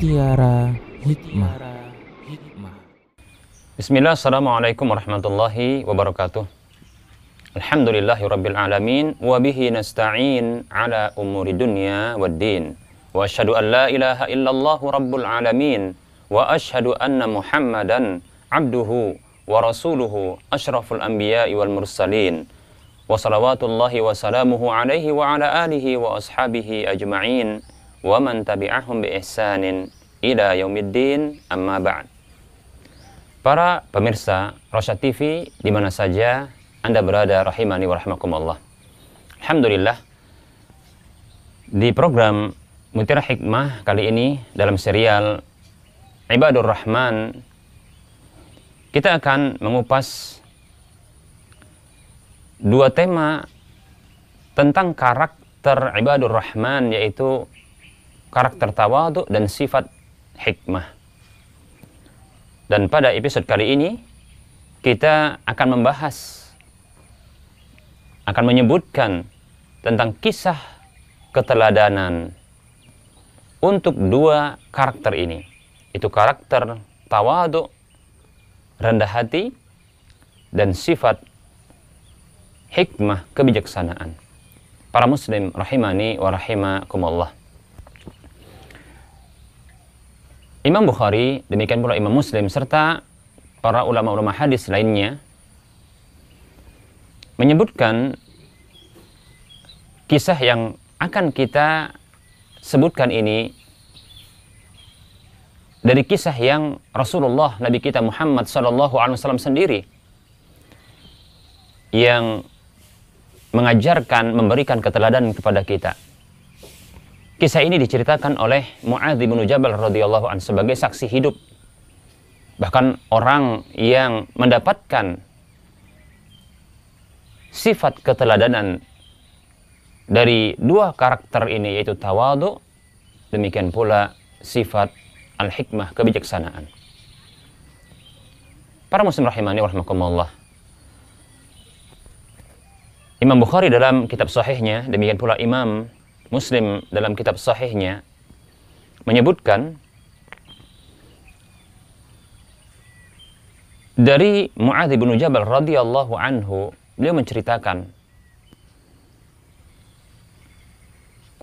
Mutiara Hikmah. Bismillah, Assalamualaikum warahmatullahi wabarakatuh. Alhamdulillahi rabbil alamin wa bihi nasta'in ala umuri dunya wad din. Wa asyhadu an la ilaha illallah rabbul alamin wa asyhadu anna Muhammadan abduhu wa rasuluhu asyraful anbiya'i wal mursalin. Wa salawatullahi wa salamuhu alaihi wa ala alihi wa ashabihi ajma'in wa man tabi'ahum bi ihsanin ila yaumiddin amma ba'd. Para pemirsa Rosyad TV di mana saja Anda berada rahimani wa rahmakumullah. Alhamdulillah di program Mutiara Hikmah kali ini dalam serial Ibadur Rahman kita akan mengupas dua tema tentang karakter Ibadur Rahman yaitu karakter tawadu dan sifat hikmah. Dan pada episode kali ini kita akan membahas akan menyebutkan tentang kisah keteladanan untuk dua karakter ini. Itu karakter tawadu, rendah hati, dan sifat hikmah kebijaksanaan. Para muslim rahimani wa rahimakumullah. Imam Bukhari, demikian pula Imam Muslim, serta para ulama-ulama hadis lainnya menyebutkan kisah yang akan kita sebutkan ini dari kisah yang Rasulullah Nabi kita Muhammad Wasallam sendiri yang mengajarkan, memberikan keteladanan kepada kita. Kisah ini diceritakan oleh Mu'adz bin Jabal radhiyallahu an sebagai saksi hidup. Bahkan orang yang mendapatkan sifat keteladanan dari dua karakter ini yaitu tawadu demikian pula sifat al-hikmah kebijaksanaan. Para muslim rahimani warahmatullah. Imam Bukhari dalam kitab sahihnya demikian pula Imam Muslim dalam kitab sahihnya menyebutkan dari Muadz bin Jabal radhiyallahu anhu beliau menceritakan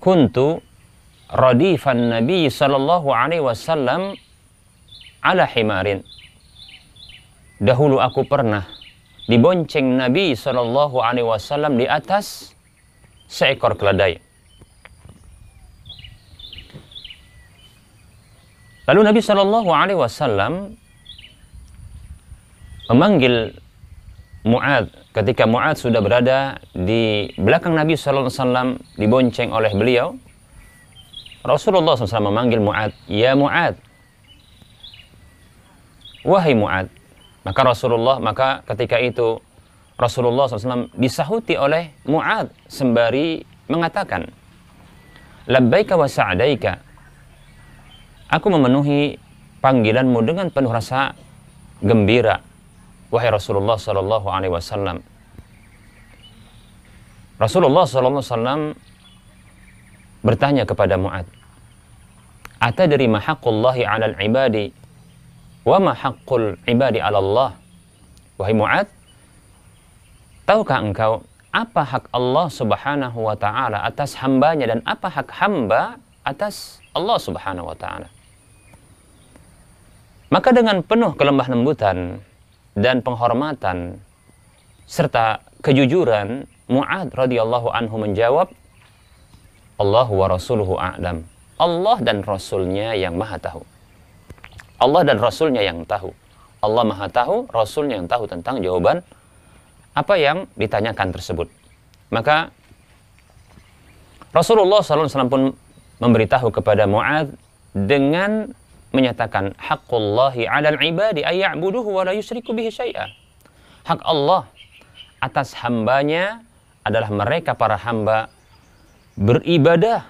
kuntu radifan Nabi sallallahu alaihi wasallam ala himarin. Dahulu aku pernah dibonceng Nabi sallallahu alaihi wasallam di atas seekor keledai Lalu Nabi Shallallahu Alaihi Wasallam memanggil Muad ketika Muad sudah berada di belakang Nabi Shallallahu Alaihi Wasallam dibonceng oleh beliau. Rasulullah SAW memanggil Muad, ya Muad, wahai Muad. Maka Rasulullah maka ketika itu Rasulullah SAW disahuti oleh Muad sembari mengatakan, labbaika wa sa'daika Aku memenuhi panggilanmu dengan penuh rasa gembira, wahai Rasulullah Sallallahu Alaihi Wasallam. Rasulullah Sallallahu Alaihi Wasallam bertanya kepada Muad, Ata dari mahaqullahi alal ibadi, wa mahaqul ibadi ala Allah. Wahai Muad, tahukah engkau apa hak Allah Subhanahu wa taala atas hambanya dan apa hak hamba atas Allah Subhanahu wa taala? Maka dengan penuh kelemah lembutan dan penghormatan serta kejujuran, Mu'ad radhiyallahu anhu menjawab, Allah wa rasuluhu a'lam. Allah dan Rasulnya yang maha tahu. Allah dan Rasulnya yang tahu. Allah maha tahu, Rasulnya yang tahu tentang jawaban apa yang ditanyakan tersebut. Maka Rasulullah SAW pun memberitahu kepada Mu'ad dengan menyatakan haqqullahi 'alal ibadi ay ya'buduhu wa la yusyriku bihi syai'a. Hak Allah atas hambanya adalah mereka para hamba beribadah,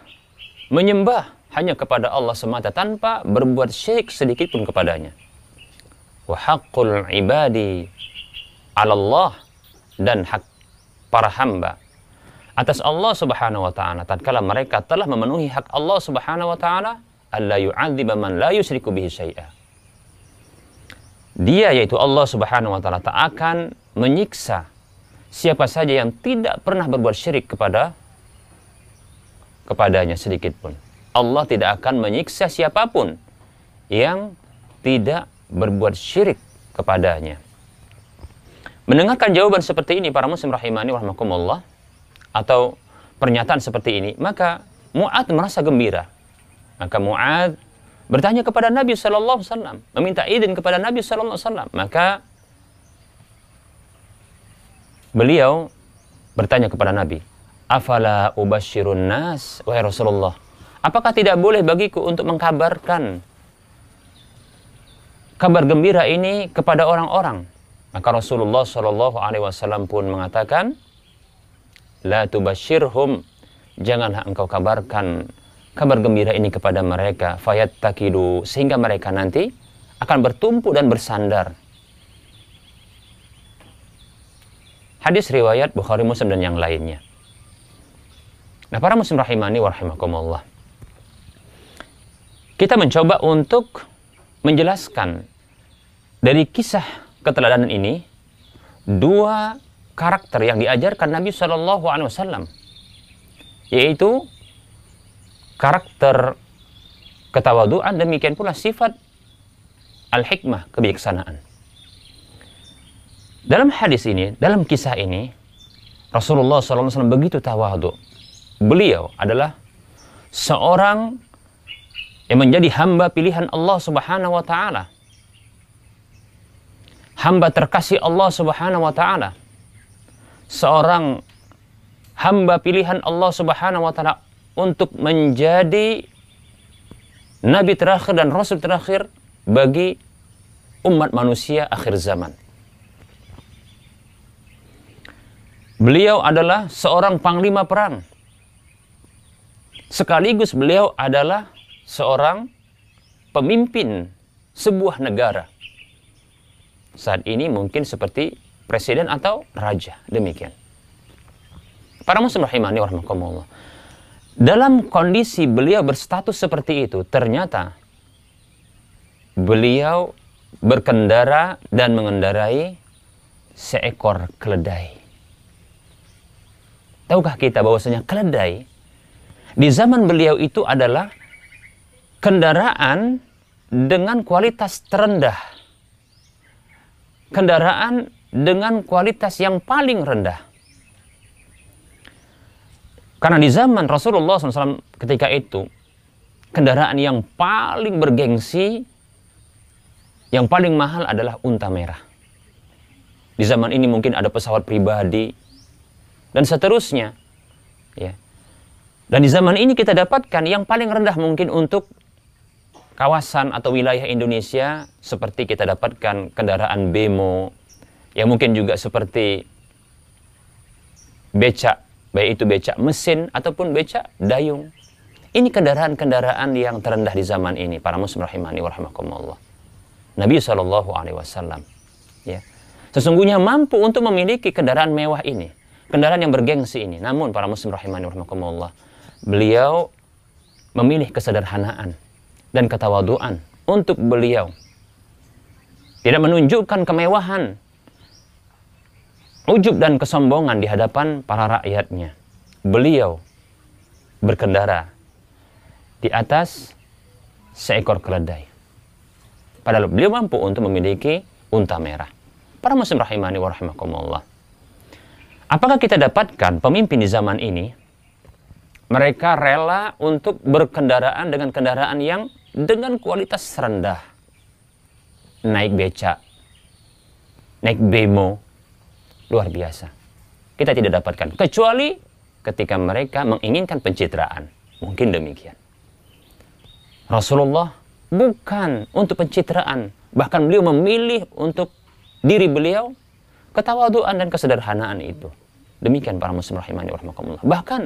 menyembah hanya kepada Allah semata tanpa berbuat syirik sedikit pun kepadanya. Wa haqqul ibadi 'ala Allah dan hak para hamba atas Allah Subhanahu wa taala tatkala mereka telah memenuhi hak Allah Subhanahu wa taala alla yu'adziba man la yusyriku bihi syai'a. Dia yaitu Allah Subhanahu wa taala tak akan menyiksa siapa saja yang tidak pernah berbuat syirik kepada kepadanya sedikit pun. Allah tidak akan menyiksa siapa pun yang tidak berbuat syirik kepadanya. Mendengarkan jawaban seperti ini para muslim rahimani warahmatullah atau pernyataan seperti ini, maka Mu'ad merasa gembira. Maka Mu'ad bertanya kepada Nabi wasallam, meminta izin kepada Nabi wasallam. Maka beliau bertanya kepada Nabi, "Afala ubashirun nas, wahai Rasulullah? Apakah tidak boleh bagiku untuk mengkabarkan kabar gembira ini kepada orang-orang?" Maka Rasulullah Shallallahu alaihi wasallam pun mengatakan, "La tubashirhum, janganlah engkau kabarkan kabar gembira ini kepada mereka, fayat takidu sehingga mereka nanti akan bertumpu dan bersandar Hadis riwayat Bukhari Muslim dan yang lainnya. Nah, para muslim rahimani wa. Kita mencoba untuk menjelaskan dari kisah keteladanan ini dua karakter yang diajarkan Nabi Shallallahu Alaihi Wasallam, yaitu karakter ketawaduan demikian pula sifat al-hikmah kebijaksanaan. Dalam hadis ini, dalam kisah ini, Rasulullah SAW begitu tawadu. Beliau adalah seorang yang menjadi hamba pilihan Allah Subhanahu wa taala. Hamba terkasih Allah Subhanahu wa taala. Seorang hamba pilihan Allah Subhanahu wa taala untuk menjadi nabi terakhir dan rasul terakhir bagi umat manusia akhir zaman. Beliau adalah seorang panglima perang. Sekaligus beliau adalah seorang pemimpin sebuah negara. Saat ini mungkin seperti presiden atau raja, demikian. Para muslim rahimani warahmatullah. Dalam kondisi beliau berstatus seperti itu, ternyata beliau berkendara dan mengendarai seekor keledai. Tahukah kita bahwasanya keledai di zaman beliau itu adalah kendaraan dengan kualitas terendah. Kendaraan dengan kualitas yang paling rendah. Karena di zaman Rasulullah SAW ketika itu, kendaraan yang paling bergengsi, yang paling mahal adalah unta merah. Di zaman ini mungkin ada pesawat pribadi, dan seterusnya. Ya. Dan di zaman ini kita dapatkan yang paling rendah mungkin untuk kawasan atau wilayah Indonesia seperti kita dapatkan kendaraan bemo yang mungkin juga seperti becak, baik itu becak mesin ataupun becak dayung. Ini kendaraan-kendaraan yang terendah di zaman ini para muslim rahimani warahmatullah. Nabi Shallallahu alaihi wasallam ya. Sesungguhnya mampu untuk memiliki kendaraan mewah ini kendaraan yang bergengsi ini. Namun para muslim rahimani rahimakumullah, beliau memilih kesederhanaan dan ketawaduan untuk beliau. Tidak menunjukkan kemewahan, ujub dan kesombongan di hadapan para rakyatnya. Beliau berkendara di atas seekor keledai. Padahal beliau mampu untuk memiliki unta merah. Para muslim rahimani wa rahimakumullah. Apakah kita dapatkan pemimpin di zaman ini mereka rela untuk berkendaraan dengan kendaraan yang dengan kualitas rendah. Naik becak, naik bemo, luar biasa. Kita tidak dapatkan kecuali ketika mereka menginginkan pencitraan. Mungkin demikian. Rasulullah bukan untuk pencitraan, bahkan beliau memilih untuk diri beliau ketawaduan dan kesederhanaan itu. Demikian para muslim rahimani warahmatullah. Bahkan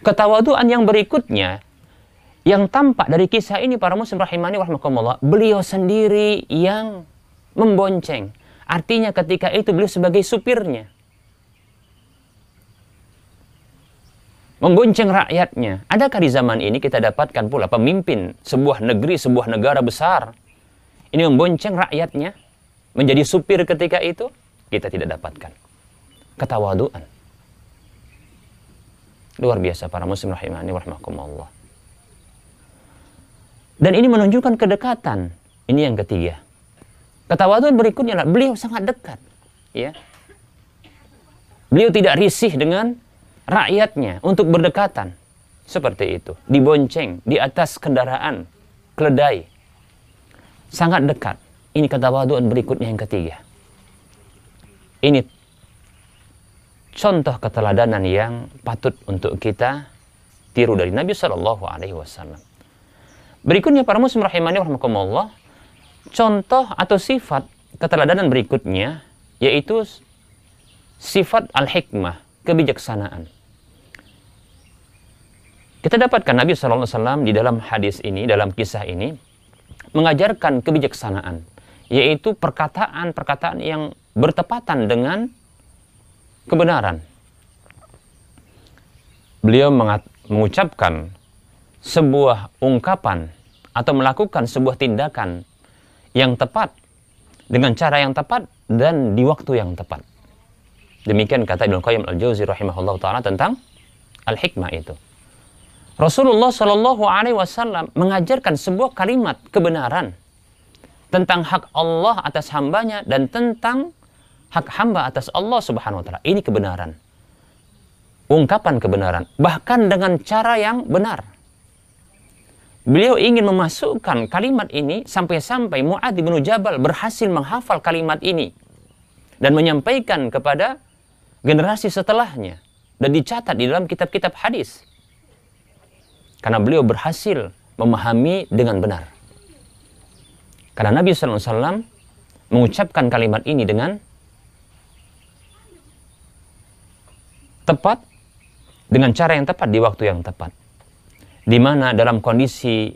ketawaduan yang berikutnya yang tampak dari kisah ini para muslim rahimani warahmatullah, beliau sendiri yang membonceng. Artinya ketika itu beliau sebagai supirnya. membonceng rakyatnya. Adakah di zaman ini kita dapatkan pula pemimpin sebuah negeri, sebuah negara besar ini membonceng rakyatnya menjadi supir ketika itu? Kita tidak dapatkan. Ketawaduan. Luar biasa para muslim rahimani warahmatullah. Dan ini menunjukkan kedekatan. Ini yang ketiga. Ketawaduan berikutnya adalah beliau sangat dekat. Ya. Beliau tidak risih dengan rakyatnya untuk berdekatan. Seperti itu. Dibonceng di atas kendaraan, keledai. Sangat dekat. Ini ketawaduan berikutnya yang ketiga. Ini contoh keteladanan yang patut untuk kita tiru dari Nabi Shallallahu Alaihi Wasallam. Berikutnya para muslim rahimani warahmatullah, contoh atau sifat keteladanan berikutnya yaitu sifat al-hikmah, kebijaksanaan. Kita dapatkan Nabi Wasallam di dalam hadis ini, dalam kisah ini, mengajarkan kebijaksanaan, yaitu perkataan-perkataan yang bertepatan dengan kebenaran. Beliau mengucapkan sebuah ungkapan atau melakukan sebuah tindakan yang tepat dengan cara yang tepat dan di waktu yang tepat. Demikian kata Ibnu Qayyim Al-Jauzi rahimahullah taala tentang al-hikmah itu. Rasulullah Shallallahu alaihi wasallam mengajarkan sebuah kalimat kebenaran tentang hak Allah atas hambanya dan tentang hak hamba atas Allah Subhanahu wa taala. Ini kebenaran. Ungkapan kebenaran bahkan dengan cara yang benar. Beliau ingin memasukkan kalimat ini sampai-sampai Mu'ad bin Jabal berhasil menghafal kalimat ini dan menyampaikan kepada generasi setelahnya dan dicatat di dalam kitab-kitab hadis. Karena beliau berhasil memahami dengan benar. Karena Nabi SAW mengucapkan kalimat ini dengan tepat, dengan cara yang tepat, di waktu yang tepat di mana dalam kondisi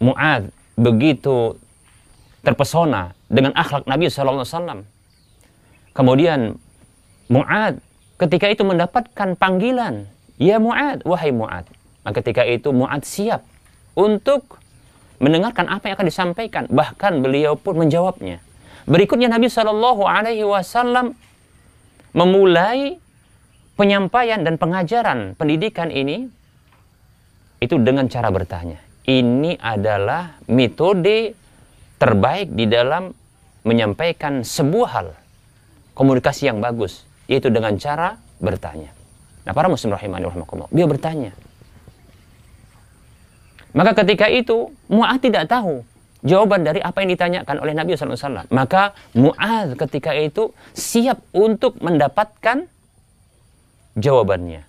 Mu'ad begitu terpesona dengan akhlak Nabi Sallallahu Alaihi. Kemudian Mu'ad ketika itu mendapatkan panggilan, ya Mu'ad, wahai Mu'ad. Maka ketika itu Mu'ad siap untuk mendengarkan apa yang akan disampaikan. Bahkan beliau pun menjawabnya. Berikutnya Nabi Shallallahu Alaihi Wasallam memulai penyampaian dan pengajaran pendidikan ini itu dengan cara bertanya. Ini adalah metode terbaik di dalam menyampaikan sebuah hal. Komunikasi yang bagus, yaitu dengan cara bertanya. Nah, para muslim rahimani rahimakumullah, dia bertanya. Maka ketika itu, Mu'ad tidak tahu jawaban dari apa yang ditanyakan oleh Nabi SAW. Maka Mu'ad ketika itu siap untuk mendapatkan jawabannya.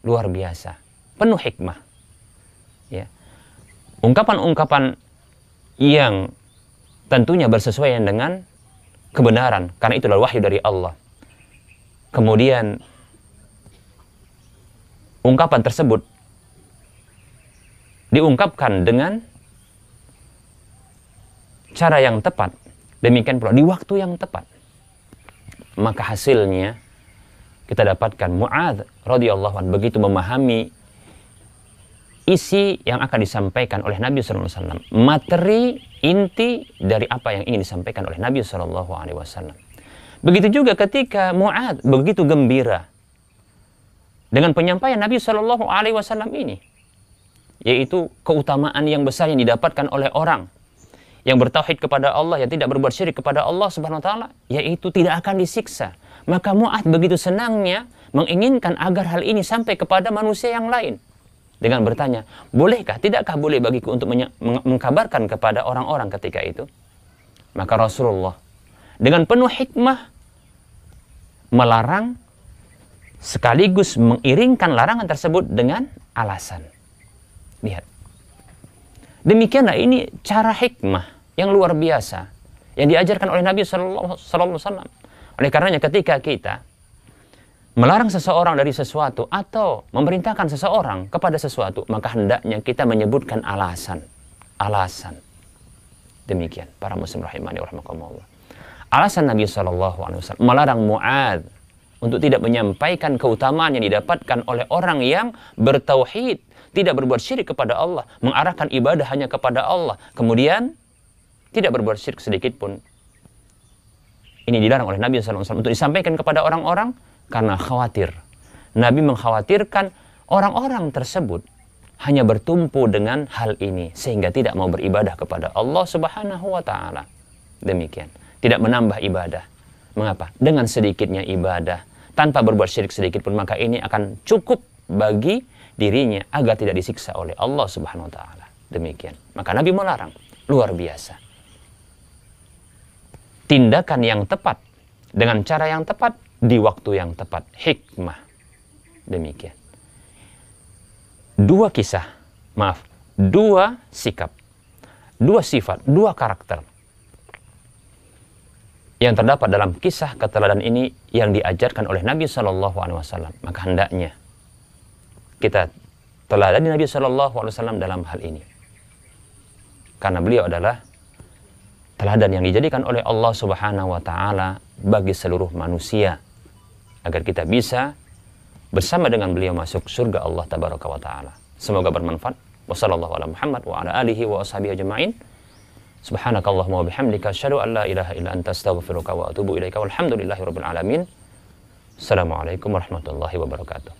Luar biasa. Penuh hikmah ya. Ungkapan-ungkapan yang tentunya bersesuaian dengan kebenaran karena itu adalah wahyu dari Allah. Kemudian ungkapan tersebut diungkapkan dengan cara yang tepat. Demikian pula di waktu yang tepat. Maka hasilnya kita dapatkan Mu'adz radhiyallahu anhu begitu memahami isi yang akan disampaikan oleh Nabi SAW, materi inti dari apa yang ingin disampaikan oleh Nabi SAW. Begitu juga ketika Mu'ad begitu gembira dengan penyampaian Nabi SAW ini, yaitu keutamaan yang besar yang didapatkan oleh orang yang bertauhid kepada Allah, yang tidak berbuat syirik kepada Allah Subhanahu wa taala, yaitu tidak akan disiksa. Maka Mu'ad begitu senangnya menginginkan agar hal ini sampai kepada manusia yang lain dengan bertanya, bolehkah, tidakkah boleh bagiku untuk mengkabarkan kepada orang-orang ketika itu? Maka Rasulullah dengan penuh hikmah melarang sekaligus mengiringkan larangan tersebut dengan alasan. Lihat. Demikianlah ini cara hikmah yang luar biasa yang diajarkan oleh Nabi Wasallam. Oleh karenanya ketika kita melarang seseorang dari sesuatu atau memerintahkan seseorang kepada sesuatu, maka hendaknya kita menyebutkan alasan. Alasan. Demikian para muslim rahimani rahimakumullah. Alasan Nabi Shallallahu alaihi wasallam melarang Muad untuk tidak menyampaikan keutamaan yang didapatkan oleh orang yang bertauhid, tidak berbuat syirik kepada Allah, mengarahkan ibadah hanya kepada Allah, kemudian tidak berbuat syirik sedikit pun. Ini dilarang oleh Nabi SAW untuk disampaikan kepada orang-orang karena khawatir. Nabi mengkhawatirkan orang-orang tersebut hanya bertumpu dengan hal ini sehingga tidak mau beribadah kepada Allah Subhanahu wa taala. Demikian. Tidak menambah ibadah. Mengapa? Dengan sedikitnya ibadah tanpa berbuat syirik sedikit pun maka ini akan cukup bagi dirinya agar tidak disiksa oleh Allah Subhanahu wa taala. Demikian. Maka Nabi melarang. Luar biasa. Tindakan yang tepat dengan cara yang tepat di waktu yang tepat. Hikmah. Demikian dua kisah, maaf, dua sikap, dua sifat, dua karakter yang terdapat dalam kisah keteladanan ini yang diajarkan oleh Nabi Wasallam. Maka hendaknya kita teladani Nabi Wasallam dalam hal ini, karena beliau adalah teladan yang dijadikan oleh Allah Subhanahu Wa Taala bagi seluruh manusia agar kita bisa bersama dengan beliau masuk surga Allah tabaraka wa taala. Semoga bermanfaat. Wassallallahu ala Muhammad wa ala alihi wa ashabihi ajma'in. Subhanakallahumma wa bihamdika asyhadu an la ilaha illa anta astaghfiruka wa atubu ilaika walhamdulillahi rabbil alamin. Assalamualaikum warahmatullahi wabarakatuh.